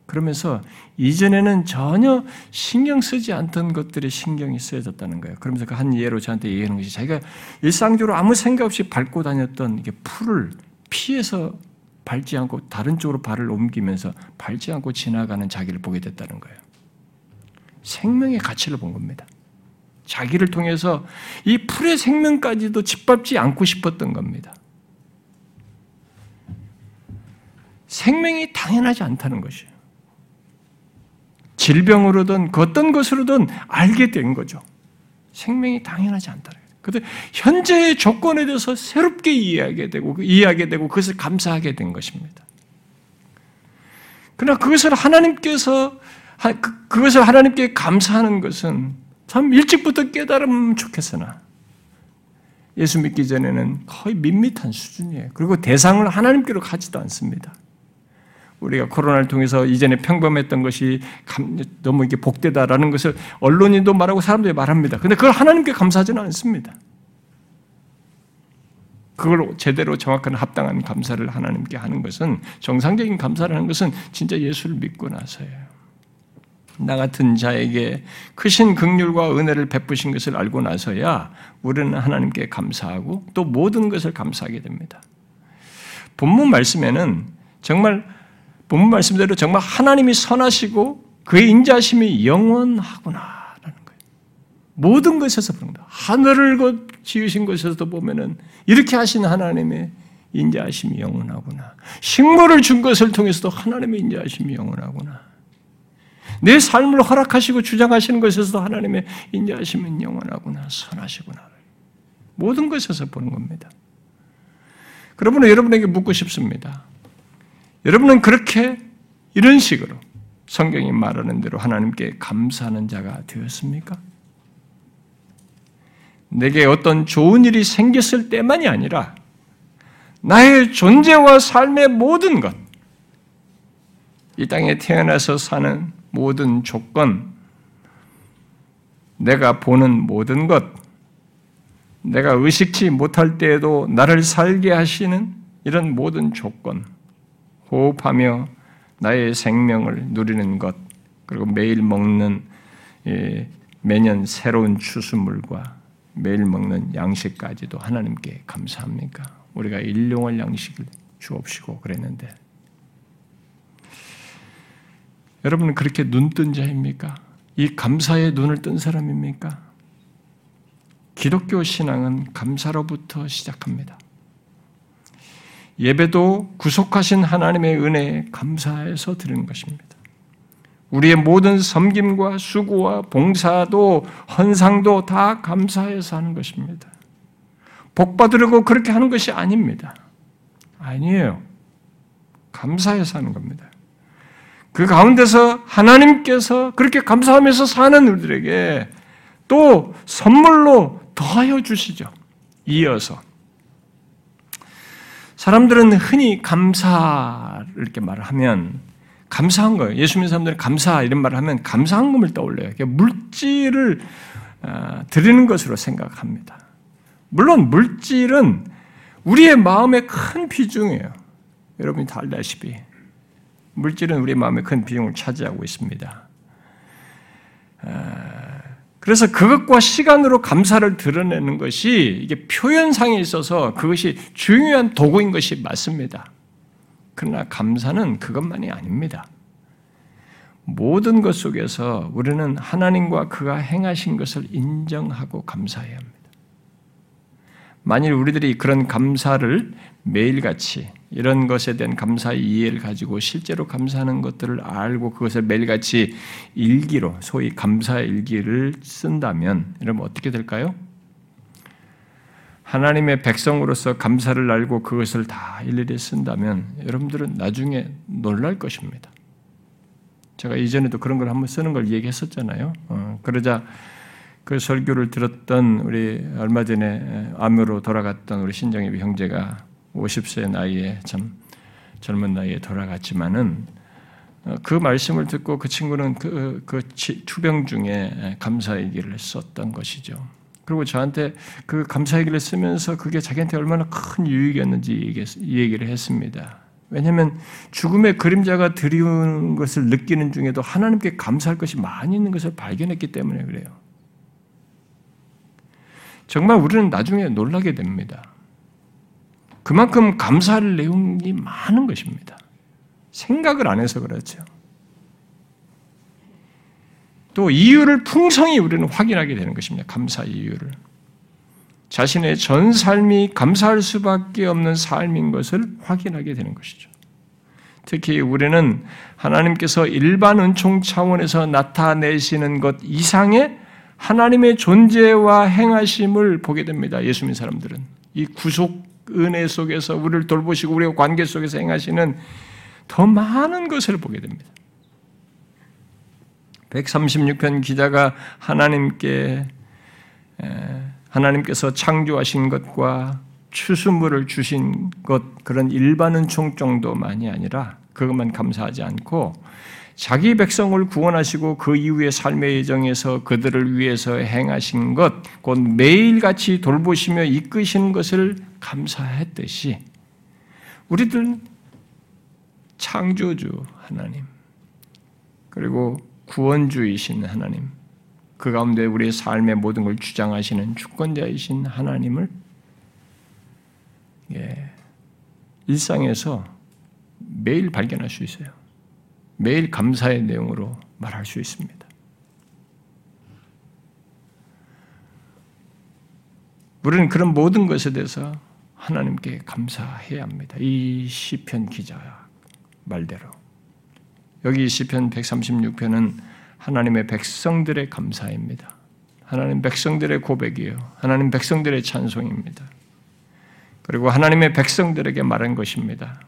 그러면서 이전에는 전혀 신경 쓰지 않던 것들이 신경이 쓰여졌다는 거예요. 그러면서 그 한 예로 저한테 얘기하는 것이 자기가 일상적으로 아무 생각 없이 밟고 다녔던 이게 풀을 피해서 밟지 않고 다른 쪽으로 발을 옮기면서 밟지 않고 지나가는 자기를 보게 됐다는 거예요. 생명의 가치를 본 겁니다. 자기를 통해서 이 풀의 생명까지도 짓밟지 않고 싶었던 겁니다. 생명이 당연하지 않다는 것이에요. 질병으로든 그 어떤 것으로든 알게 된 거죠. 생명이 당연하지 않다는 거예요. 근데 현재의 조건에 대해서 새롭게 이해하게 되고 이해하게 되고 그것을 감사하게 된 것입니다. 그러나 그것을 하나님께서 그, 그것을 하나님께 감사하는 것은 참 일찍부터 깨달으면 좋겠으나 예수 믿기 전에는 거의 밋밋한 수준이에요. 그리고 대상을 하나님께로 가지도 않습니다. 우리가 코로나를 통해서 이전에 평범했던 것이 너무 이게 복되다라는 것을 언론인도 말하고 사람들이 말합니다. 근데 그걸 하나님께 감사하지는 않습니다. 그걸 제대로 정확한 합당한 감사를 하나님께 하는 것은 정상적인 감사를 하는 것은 진짜 예수를 믿고 나서예요. 나 같은 자에게 크신 극률과 은혜를 베푸신 것을 알고 나서야 우리는 하나님께 감사하고 또 모든 것을 감사하게 됩니다. 본문 말씀에는 정말 본문 말씀대로 정말 하나님이 선하시고 그의 인자심이 영원하구나라는 거예요. 모든 것에서 보는다. 하늘을 지으신 것에서도 보면은 이렇게 하신 하나님의 인자하심이 영원하구나. 식물을 준 것을 통해서도 하나님의 인자하심이 영원하구나. 내 삶을 허락하시고 주장하시는 것에서도 하나님의 인자하심은 영원하구나, 선하시구나. 모든 것에서 보는 겁니다. 그러므로 여러분에게 묻고 싶습니다. 여러분은 그렇게 이런 식으로 성경이 말하는 대로 하나님께 감사하는 자가 되었습니까? 내게 어떤 좋은 일이 생겼을 때만이 아니라 나의 존재와 삶의 모든 것, 이 땅에 태어나서 사는 모든 조건, 내가 보는 모든 것, 내가 의식치 못할 때에도 나를 살게 하시는 이런 모든 조건, 호흡하며 나의 생명을 누리는 것, 그리고 매일 먹는 매년 새로운 추수물과 매일 먹는 양식까지도 하나님께 감사합니까? 우리가 일용할 양식을 주옵시고 그랬는데 여러분은 그렇게 눈 뜬 자입니까? 이 감사의 눈을 뜬 사람입니까? 기독교 신앙은 감사로부터 시작합니다. 예배도 구속하신 하나님의 은혜에 감사해서 드리는 것입니다. 우리의 모든 섬김과 수고와 봉사도 헌상도 다 감사해서 하는 것입니다. 복 받으려고 그렇게 하는 것이 아닙니다. 아니에요. 감사해서 하는 겁니다. 그 가운데서 하나님께서 그렇게 감사하면서 사는 우리들에게 또 선물로 더하여 주시죠. 이어서. 사람들은 흔히 감사를 이렇게 말을 하면 감사한 거예요. 예수 믿는 사람들은 감사 이런 말을 하면 감사한 것을 떠올려요. 물질을 아, 드리는 것으로 생각합니다. 물론 물질은 우리의 마음에 큰 비중이에요. 여러분이 다 알다시피 물질은 우리 마음에 큰 비중을 차지하고 있습니다. 아, 그래서 그것과 시간으로 감사를 드러내는 것이 이게 표현상에 있어서 그것이 중요한 도구인 것이 맞습니다. 그러나 감사는 그것만이 아닙니다. 모든 것 속에서 우리는 하나님과 그가 행하신 것을 인정하고 감사해야 합니다. 만일 우리들이 그런 감사를 매일같이 이런 것에 대한 감사의 이해를 가지고 실제로 감사하는 것들을 알고 그것을 매일같이 일기로 소위 감사의 일기를 쓴다면 여러분 어떻게 될까요? 하나님의 백성으로서 감사를 알고 그것을 다 일일이 쓴다면 여러분들은 나중에 놀랄 것입니다. 제가 이전에도 그런 걸 한번 쓰는 걸 얘기했었잖아요. 어, 그러자 그 설교를 들었던 우리 얼마 전에 암으로 돌아갔던 우리 신정엽 형제가 50세 나이에 참 젊은 나이에 돌아갔지만은 어, 그 말씀을 듣고 그 친구는 그, 그 투병 중에 감사 얘기를 썼던 것이죠. 그리고 저한테 그 감사 얘기를 쓰면서 그게 자기한테 얼마나 큰 유익이었는지 얘기를 했습니다. 왜냐하면 죽음의 그림자가 드리운 것을 느끼는 중에도 하나님께 감사할 것이 많이 있는 것을 발견했기 때문에 그래요. 정말 우리는 나중에 놀라게 됩니다. 그만큼 감사할 내용이 많은 것입니다. 생각을 안 해서 그렇죠. 또 이유를 풍성히 우리는 확인하게 되는 것입니다. 감사 이유를. 자신의 전 삶이 감사할 수밖에 없는 삶인 것을 확인하게 되는 것이죠. 특히 우리는 하나님께서 일반 은총 차원에서 나타내시는 것 이상의 하나님의 존재와 행하심을 보게 됩니다. 예수 믿는 사람들은. 이 구속 은혜 속에서 우리를 돌보시고 우리의 관계 속에서 행하시는 더 많은 것을 보게 됩니다. 136편 기자가 하나님께 하나님께서 창조하신 것과 추수물을 주신 것 그런 일반 은 총 정도만이 아니라 그것만 감사하지 않고 자기 백성을 구원하시고 그 이후의 삶의 예정에서 그들을 위해서 행하신 것, 곧 매일같이 돌보시며 이끄시는 것을 감사했듯이 우리들 창조주 하나님, 그리고 구원주이신 하나님, 그 가운데 우리의 삶의 모든 걸 주장하시는 주권자이신 하나님을 예, 일상에서 매일 발견할 수 있어요. 매일 감사의 내용으로 말할 수 있습니다. 우리는 그런 모든 것에 대해서 하나님께 감사해야 합니다. 이 시편 기자 말대로 여기 시편 136편은 하나님의 백성들의 감사입니다. 하나님 백성들의 고백이에요. 하나님 백성들의 찬송입니다. 그리고 하나님의 백성들에게 말한 것입니다.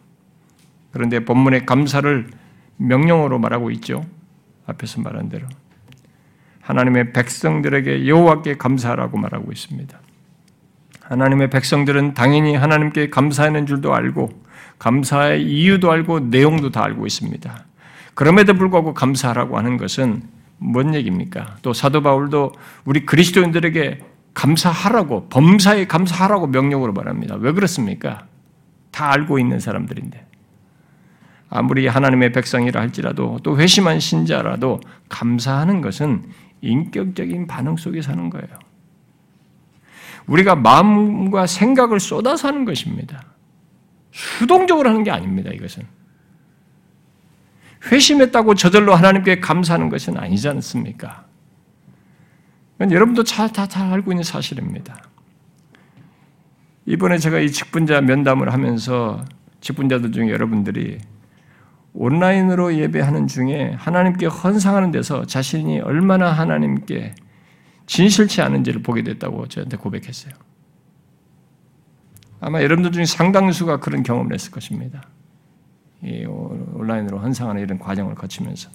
그런데 본문의 감사를 명령어로 말하고 있죠. 앞에서 말한 대로 하나님의 백성들에게 여호와께 감사하라고 말하고 있습니다. 하나님의 백성들은 당연히 하나님께 감사하는 줄도 알고 감사의 이유도 알고 내용도 다 알고 있습니다. 그럼에도 불구하고 감사하라고 하는 것은 뭔 얘기입니까? 또 사도 바울도 우리 그리스도인들에게 감사하라고 범사에 감사하라고 명령으로 말합니다. 왜 그렇습니까? 다 알고 있는 사람들인데. 아무리 하나님의 백성이라 할지라도 또 회심한 신자라도 감사하는 것은 인격적인 반응 속에 사는 거예요. 우리가 마음과 생각을 쏟아서 하는 것입니다. 수동적으로 하는 게 아닙니다, 이것은. 회심했다고 저절로 하나님께 감사하는 것은 아니지 않습니까? 여러분도 다잘 알고 있는 사실입니다. 이번에 제가 이 직분자 면담을 하면서 직분자들 중에 여러분들이 온라인으로 예배하는 중에 하나님께 헌상하는 데서 자신이 얼마나 하나님께 진실치 않은지를 보게 됐다고 저한테 고백했어요. 아마 여러분들 중에 상당수가 그런 경험을 했을 것입니다. 이 온라인으로 헌상하는 이런 과정을 거치면서.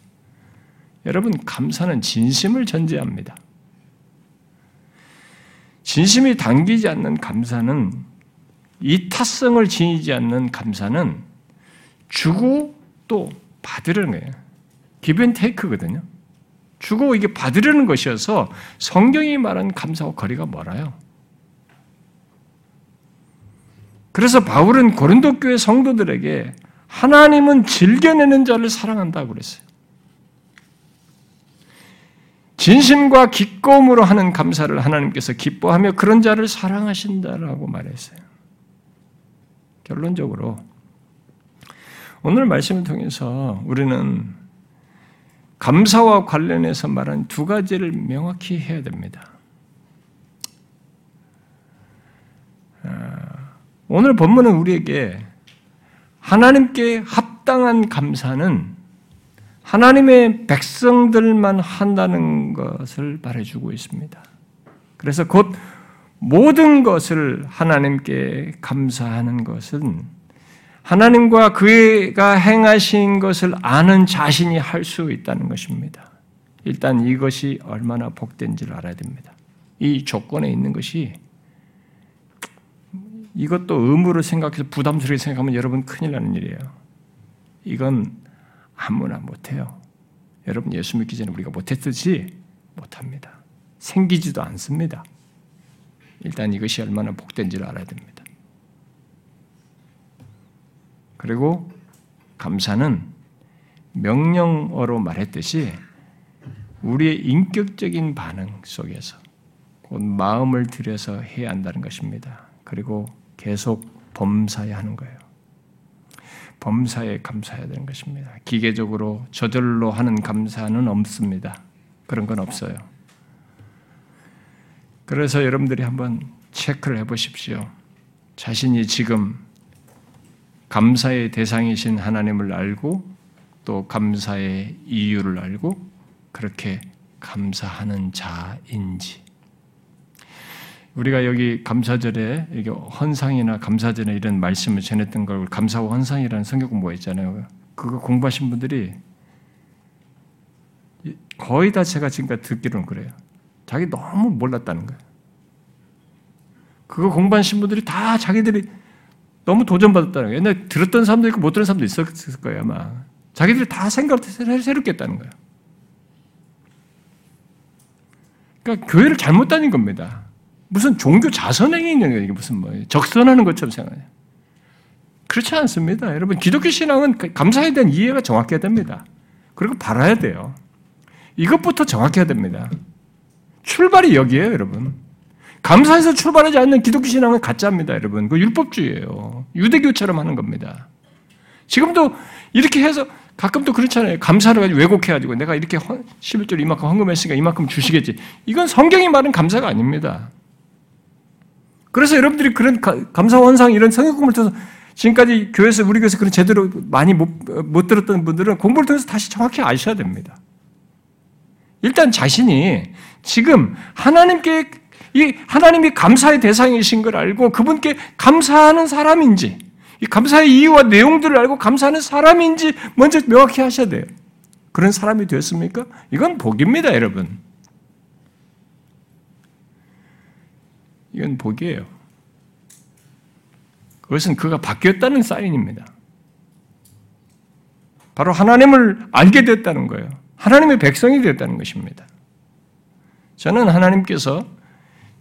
여러분, 감사는 진심을 이타성을 지니지 않는 감사는 주고 또 받으려는 거예요. 기브 테이크거든요. 주고 이게 받으려는 것이어서 성경이 말한 감사와 거리가 멀어요. 그래서 바울은 고린도 교회 성도들에게 하나님은 즐겨내는 자를 사랑한다고 그랬어요. 진심과 기꺼움으로 하는 감사를 하나님께서 기뻐하며 그런 자를 사랑하신다라고 말했어요. 결론적으로 오늘 말씀을 통해서 우리는 감사와 관련해서 말한 두 가지를 명확히 해야 됩니다. 아, 오늘 본문은 우리에게 하나님께 합당한 감사는 하나님의 백성들만 한다는 것을 말해주고 있습니다. 그래서 곧 모든 것을 하나님께 감사하는 것은 하나님과 그가 행하신 것을 아는 자신이 할 수 있다는 것입니다. 일단 이것이 얼마나 복된지를 알아야 됩니다. 이 조건에 있는 것이 이것도 의무를 생각해서 부담스럽게 생각하면 여러분 큰일 나는 일이에요. 이건 아무나 못해요. 여러분 예수 믿기 전에 우리가 못했듯이 못합니다. 생기지도 않습니다. 일단 이것이 얼마나 복된지를 알아야 됩니다. 그리고 감사는 명령어로 말했듯이 우리의 인격적인 반응 속에서 곧 마음을 들여서 해야 한다는 것입니다. 그리고 계속 범사해야 하는 거예요. 범사에 감사해야 되는 것입니다. 기계적으로 저절로 하는 감사는 없습니다. 그런 건 없어요. 그래서 여러분들이 한번 체크를 해 보십시오. 자신이 지금 감사의 대상이신 하나님을 알고 또 감사의 이유를 알고 그렇게 감사하는 자인지 우리가 여기 감사절에 이게 헌상이나 감사절에 이런 말씀을 전했던 걸 감사와 헌상이라는 성경 공부가 있잖아요. 그거 공부하신 분들이 거의 다 제가 지금까지 듣기로는 그래요. 자기 너무 몰랐다는 거예요. 그거 공부하신 분들이 다 자기들이 너무 도전받았다는 거예요. 옛날에 들었던 사람도 있고 못 들은 사람도 있었을 거예요, 아마. 자기들이 다 생각을 새롭게 했다는 거예요. 그러니까 교회를 잘못 다닌 겁니다. 무슨 종교 자선행위 있는 거 이게 무슨 뭐 적선하는 것처럼 생각해요. 그렇지 않습니다. 여러분 기독교 신앙은 그 감사에 대한 이해가 정확해야 됩니다. 그리고 바라야 돼요. 이것부터 정확해야 됩니다. 출발이 여기에요, 여러분. 감사해서 출발하지 않는 기독교 신앙은 가짜입니다, 여러분. 그 율법주의예요. 유대교처럼 하는 겁니다. 지금도 이렇게 해서 가끔 또 그렇잖아요. 감사를 가지고 왜곡해가지고 내가 이렇게 11절 이만큼 헌금했으니까 이만큼 주시겠지. 이건 성경이 말은 감사가 아닙니다. 그래서 여러분들이 그런 감사 원상 이런 성경 공부를 통해서 지금까지 교회에서 우리 교회에서 그런 제대로 많이 못, 못 들었던 분들은 공부를 통해서 다시 정확히 아셔야 됩니다. 일단 자신이 지금 하나님께 이 하나님이 감사의 대상이신 걸 알고 그분께 감사하는 사람인지 이 감사의 이유와 내용들을 알고 감사하는 사람인지 먼저 명확히 하셔야 돼요. 그런 사람이 되었습니까? 이건 복입니다, 여러분. 이건 복이에요. 그것은 그가 바뀌었다는 사인입니다. 바로 하나님을 알게 됐다는 거예요. 하나님의 백성이 되었다는 것입니다. 저는 하나님께서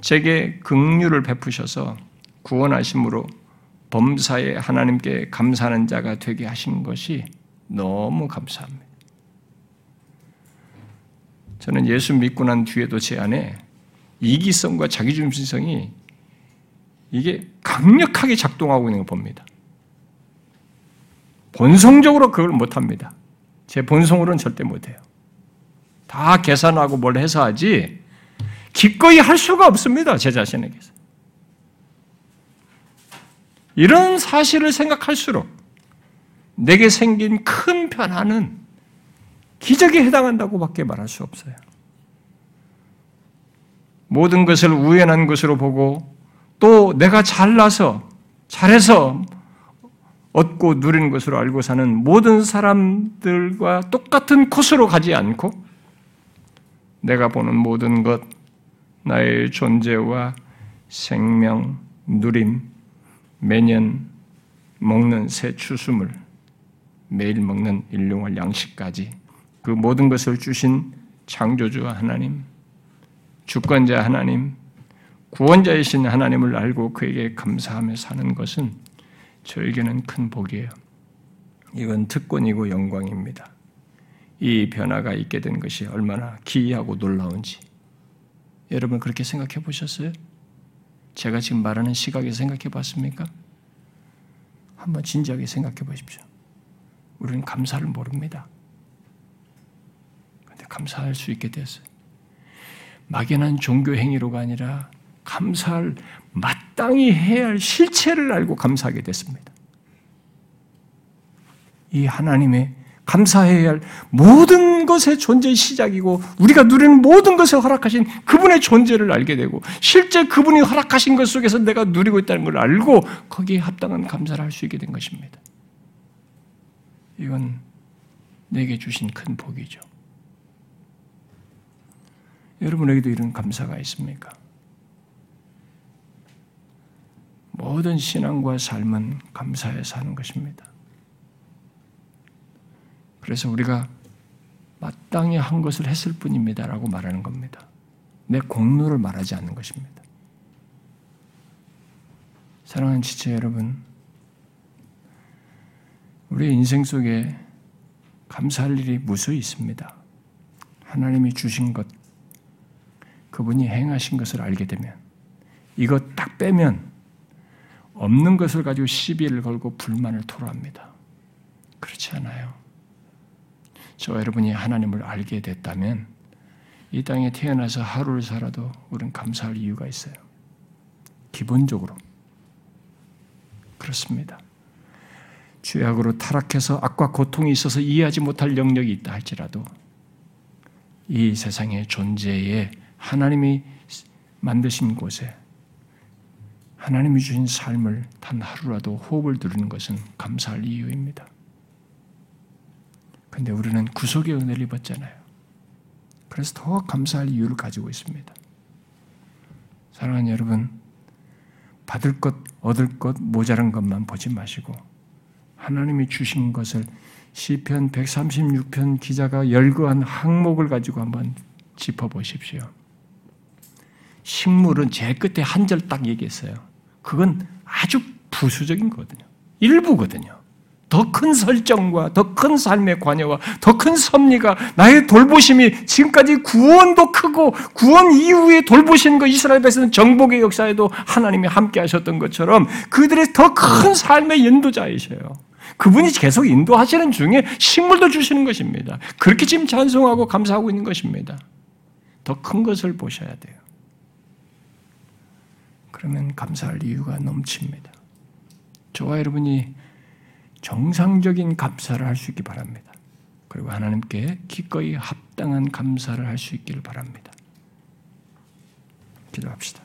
제게 긍휼을 베푸셔서 구원하심으로 범사에 하나님께 감사하는 자가 되게 하신 것이 너무 감사합니다. 저는 예수 믿고 난 뒤에도 제 안에 이기성과 자기중심성이 이게 강력하게 작동하고 있는 걸 봅니다. 본성적으로 그걸 못합니다. 제 본성으로는 절대 못해요. 다 계산하고 뭘 해서 하지 기꺼이 할 수가 없습니다. 제 자신에게서. 이런 사실을 생각할수록 내게 생긴 큰 변화는 기적에 해당한다고 밖에 말할 수 없어요. 모든 것을 우연한 것으로 보고 또 내가 잘나서 잘해서 얻고 누리는 것으로 알고 사는 모든 사람들과 똑같은 코스로 가지 않고 내가 보는 모든 것, 나의 존재와 생명, 누림, 매년 먹는 새 추수물, 매일 먹는 일용할 양식까지 그 모든 것을 주신 창조주 하나님, 주권자 하나님, 구원자이신 하나님을 알고 그에게 감사하며 사는 것은 저에게는 큰 복이에요. 이건 특권이고 영광입니다. 이 변화가 있게 된 것이 얼마나 기이하고 놀라운지 여러분 그렇게 생각해 보셨어요? 제가 지금 말하는 시각에서 생각해 봤습니까? 한번 진지하게 생각해 보십시오. 우리는 감사를 모릅니다. 근데 감사할 수 있게 됐어요. 막연한 종교 행위로가 아니라 감사할 마땅히 해야 할 실체를 알고 감사하게 됐습니다. 이 하나님의 감사해야 할 모든 것의 존재의 시작이고 우리가 누리는 모든 것을 허락하신 그분의 존재를 알게 되고 실제 그분이 허락하신 것 속에서 내가 누리고 있다는 걸 알고 거기에 합당한 감사를 할 수 있게 된 것입니다. 이건 내게 주신 큰 복이죠. 여러분에게도 이런 감사가 있습니까? 모든 신앙과 삶은 감사에 사는 것입니다. 그래서 우리가 마땅히 한 것을 했을 뿐입니다라고 말하는 겁니다. 내 공로를 말하지 않는 것입니다. 사랑하는 지체 여러분, 우리 인생 속에 감사할 일이 무수히 있습니다. 하나님이 주신 것, 그분이 행하신 것을 알게 되면, 이것 딱 빼면 없는 것을 가지고 시비를 걸고 불만을 토로합니다. 그렇지 않아요. 저와 여러분이 하나님을 알게 됐다면 이 땅에 태어나서 하루를 살아도 우리는 감사할 이유가 있어요. 기본적으로 그렇습니다. 죄악으로 타락해서 악과 고통이 있어서 이해하지 못할 영역이 있다 할지라도 이 세상의 존재에 하나님이 만드신 곳에 하나님이 주신 삶을 단 하루라도 호흡을 누리는 것은 감사할 이유입니다. 근데 우리는 구속의 은혜를 입었잖아요. 그래서 더 감사할 이유를 가지고 있습니다. 사랑하는 여러분, 받을 것, 얻을 것, 모자란 것만 보지 마시고 하나님이 주신 것을 시편 136편 기자가 열거한 항목을 가지고 한번 짚어 보십시오. 식물은 제일 끝에 한 절 딱 얘기했어요. 그건 아주 부수적인 거거든요. 일부거든요. 더 큰 설정과 더 큰 삶의 관여와 더 큰 섭리가 나의 돌보심이 지금까지 구원도 크고 구원 이후에 돌보신 것 이스라엘 백성은 정복의 역사에도 하나님이 함께 하셨던 것처럼 그들의 더 큰 삶의 인도자이셔요. 그분이 계속 인도하시는 중에 식물도 주시는 것입니다. 그렇게 지금 찬송하고 감사하고 있는 것입니다. 더 큰 것을 보셔야 돼요. 그러면 감사할 이유가 넘칩니다. 저와 여러분이 정상적인 감사를 할 수 있기 바랍니다. 그리고 하나님께 기꺼이 합당한 감사를 할 수 있기를 바랍니다. 기도합시다.